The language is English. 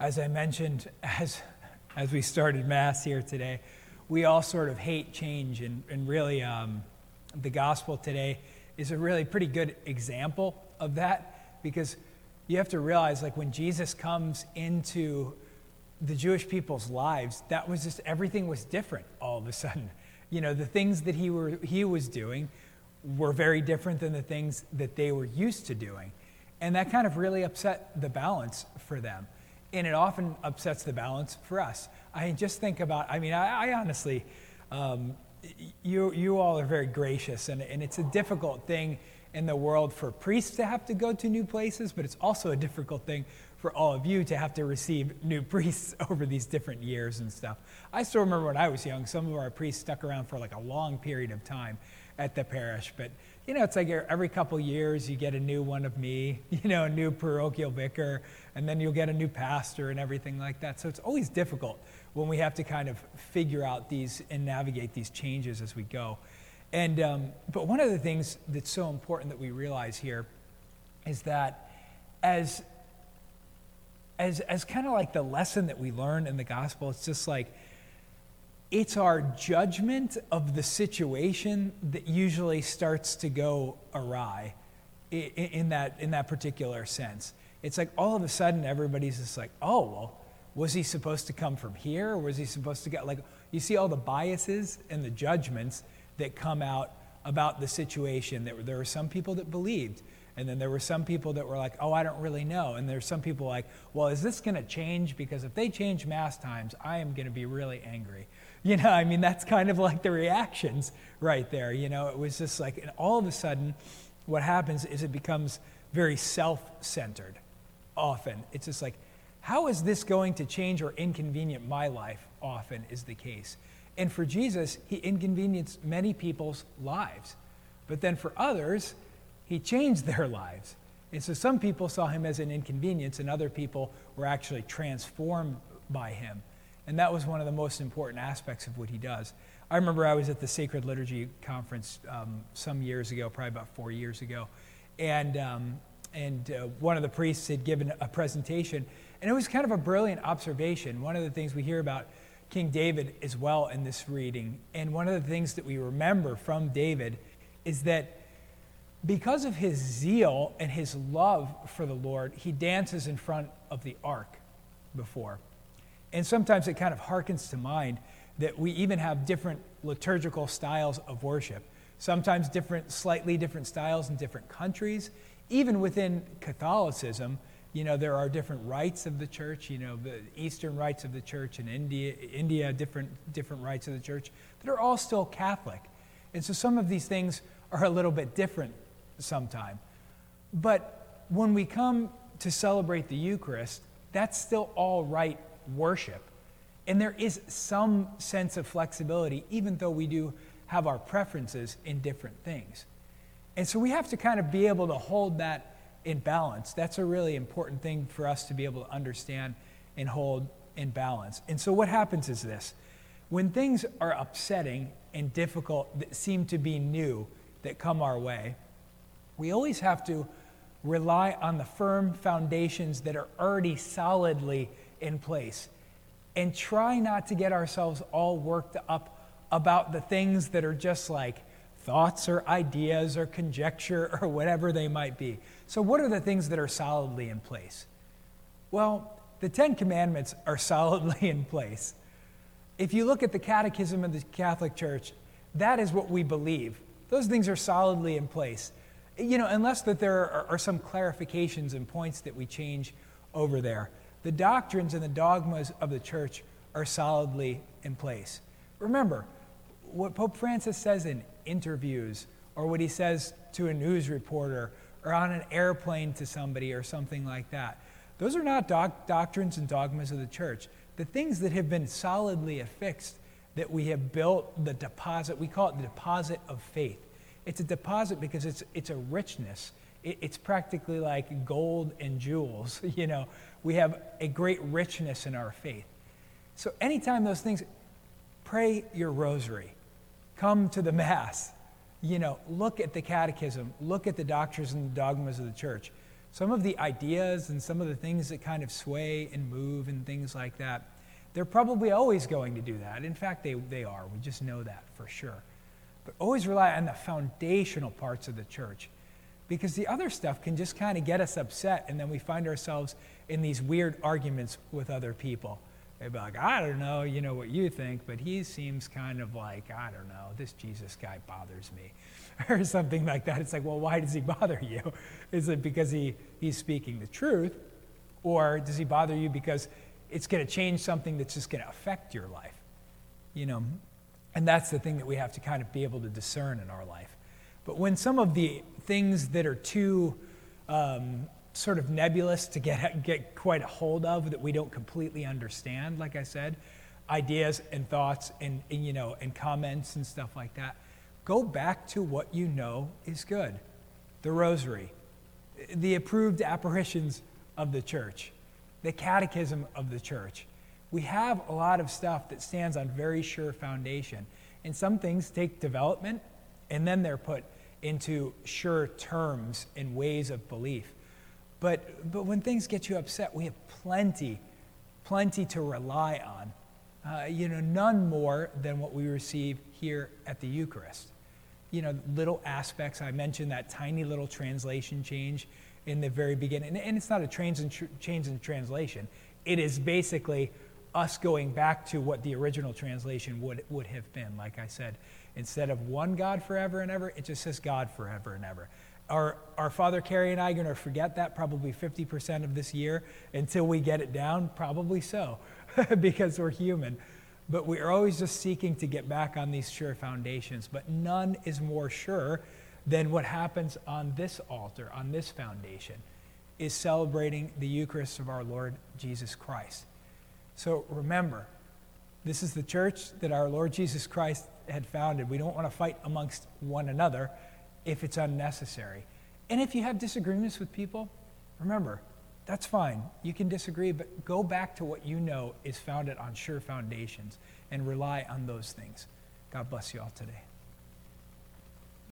As I mentioned, as, as we started Mass here today, we all sort of hate change, and, and really, um, the gospel today is a really pretty good example of that because you have to realize, like, when Jesus comes into the Jewish people's lives, that was just everything was different all of a sudden. You know, the things that he, were, he was doing were very different than the things that they were used to doing. And that kind of really upset the balance for them. And it often upsets the balance for us. I just think about, I mean, I, I honestly, um, you, you all are very gracious, and, and it's a difficult thing in the world for priests to have to go to new places, but it's also a difficult thing for all of you to have to receive new priests over these different years and stuff. I still remember when I was young, some of our priests stuck around for like a long period of time at the parish, but you know, it's like every couple years you get a new one of me, you know, a new parochial vicar, and then you'll get a new pastor and everything like that. So it's always difficult when we have to kind of figure out these and navigate these changes as we go. And, um, but one of the things that's so important that we realize here is that as, as, as kind of like the lesson that we learn in the gospel, it's just like, it's our judgment of the situation that usually starts to go awry in, that, in that particular sense. It's like all of a sudden everybody's just like, oh, well, was he supposed to come from here? Or was he supposed to get, like, you see all the biases and the judgments that come out about the situation. There were some people that believed, and then there were some people that were like, oh, I don't really know. And there's some people like, well, is this going to change? Because if they change mass times, I am going to be really angry. You know, I mean, that's kind of like the reactions right there. You know, it was just like, and all of a sudden, what happens is it becomes very self centered often. It's just like, how is this going to change or inconvenient my life? Often is the case. And for Jesus, he inconvenienced many people's lives. But then for others, he changed their lives. And so some people saw him as an inconvenience, and other people were actually transformed by him. And that was one of the most important aspects of what he does. I remember I was at the Sacred Liturgy Conference um, some years ago, probably about four years ago, and, um, and uh, one of the priests had given a presentation, and it was kind of a brilliant observation. One of the things we hear about King David as well in this reading, and one of the things that we remember from David is that because of his zeal and his love for the Lord, he dances in front of the ark before. And sometimes it kind of harkens to mind that we even have different liturgical styles of worship. Sometimes different, slightly different styles in different countries. Even within Catholicism, you know, there are different rites of the church, you know, the Eastern rites of the church in India, India different, different rites of the church that are all still Catholic. And so some of these things are a little bit different sometime. But when we come to celebrate the Eucharist, that's still all right worship. And there is some sense of flexibility, even though we do have our preferences in different things. And so we have to kind of be able to hold that in balance. That's a really important thing for us to be able to understand and hold in balance. And so what happens is this when things are upsetting and difficult that seem to be new that come our way, we always have to rely on the firm foundations that are already solidly in place and try not to get ourselves all worked up about the things that are just like thoughts or ideas or conjecture or whatever they might be. So, what are the things that are solidly in place? Well, the Ten Commandments are solidly in place. If you look at the Catechism of the Catholic Church, that is what we believe. Those things are solidly in place. You know, unless that there are, are some clarifications and points that we change over there. The doctrines and the dogmas of the church are solidly in place. Remember, what Pope Francis says in interviews, or what he says to a news reporter, or on an airplane to somebody or something like that. Those are not doc- doctrines and dogmas of the church. The things that have been solidly affixed, that we have built the deposit, we call it the deposit of faith. It's a deposit because it's, it's a richness. It, it's practically like gold and jewels. You know, we have a great richness in our faith. So anytime those things, pray your rosary, come to the Mass, you know, look at the catechism, look at the doctrines and the dogmas of the church. some of the ideas and some of the things that kind of sway and move and things like that, they're probably always going to do that. In fact, they, they are. We just know that for sure. But always rely on the foundational parts of the church because the other stuff can just kind of get us upset and then we find ourselves in these weird arguments with other people. They'd be like, I don't know, you know what you think, but he seems kind of like, I don't know, this Jesus guy bothers me. or something like that. It's like, well, why does he bother you? Is it because he, he's speaking the truth? Or does he bother you because it's going to change something that's just going to affect your life? You know, and that's the thing that we have to kind of be able to discern in our life. But when some of the things that are too um, sort of nebulous to get, get quite a hold of that we don't completely understand, like I said, ideas and thoughts and, and you know, and comments and stuff like that, Go back to what you know is good the rosary, the approved apparitions of the church, the catechism of the church. We have a lot of stuff that stands on very sure foundation. And some things take development and then they're put into sure terms and ways of belief. But, but when things get you upset, we have plenty, plenty to rely on. Uh, you know, none more than what we receive here at the Eucharist you know, little aspects. I mentioned that tiny little translation change in the very beginning. And, it's not a in, change in translation, it is basically us going back to what the original translation would, would have been. Like I said, instead of one God forever and ever, it just says God forever and ever. Are our Father Carrie and I are going to forget that probably 50% of this year until we get it down? Probably so, because we're human but we are always just seeking to get back on these sure foundations. But none is more sure than what happens on this altar, on this foundation, is celebrating the Eucharist of our Lord Jesus Christ. So remember, this is the church that our Lord Jesus Christ had founded. We don't want to fight amongst one another if it's unnecessary. And if you have disagreements with people, remember, that's fine. You can disagree, but go back to what you know is founded on sure foundations and rely on those things. God bless you all today.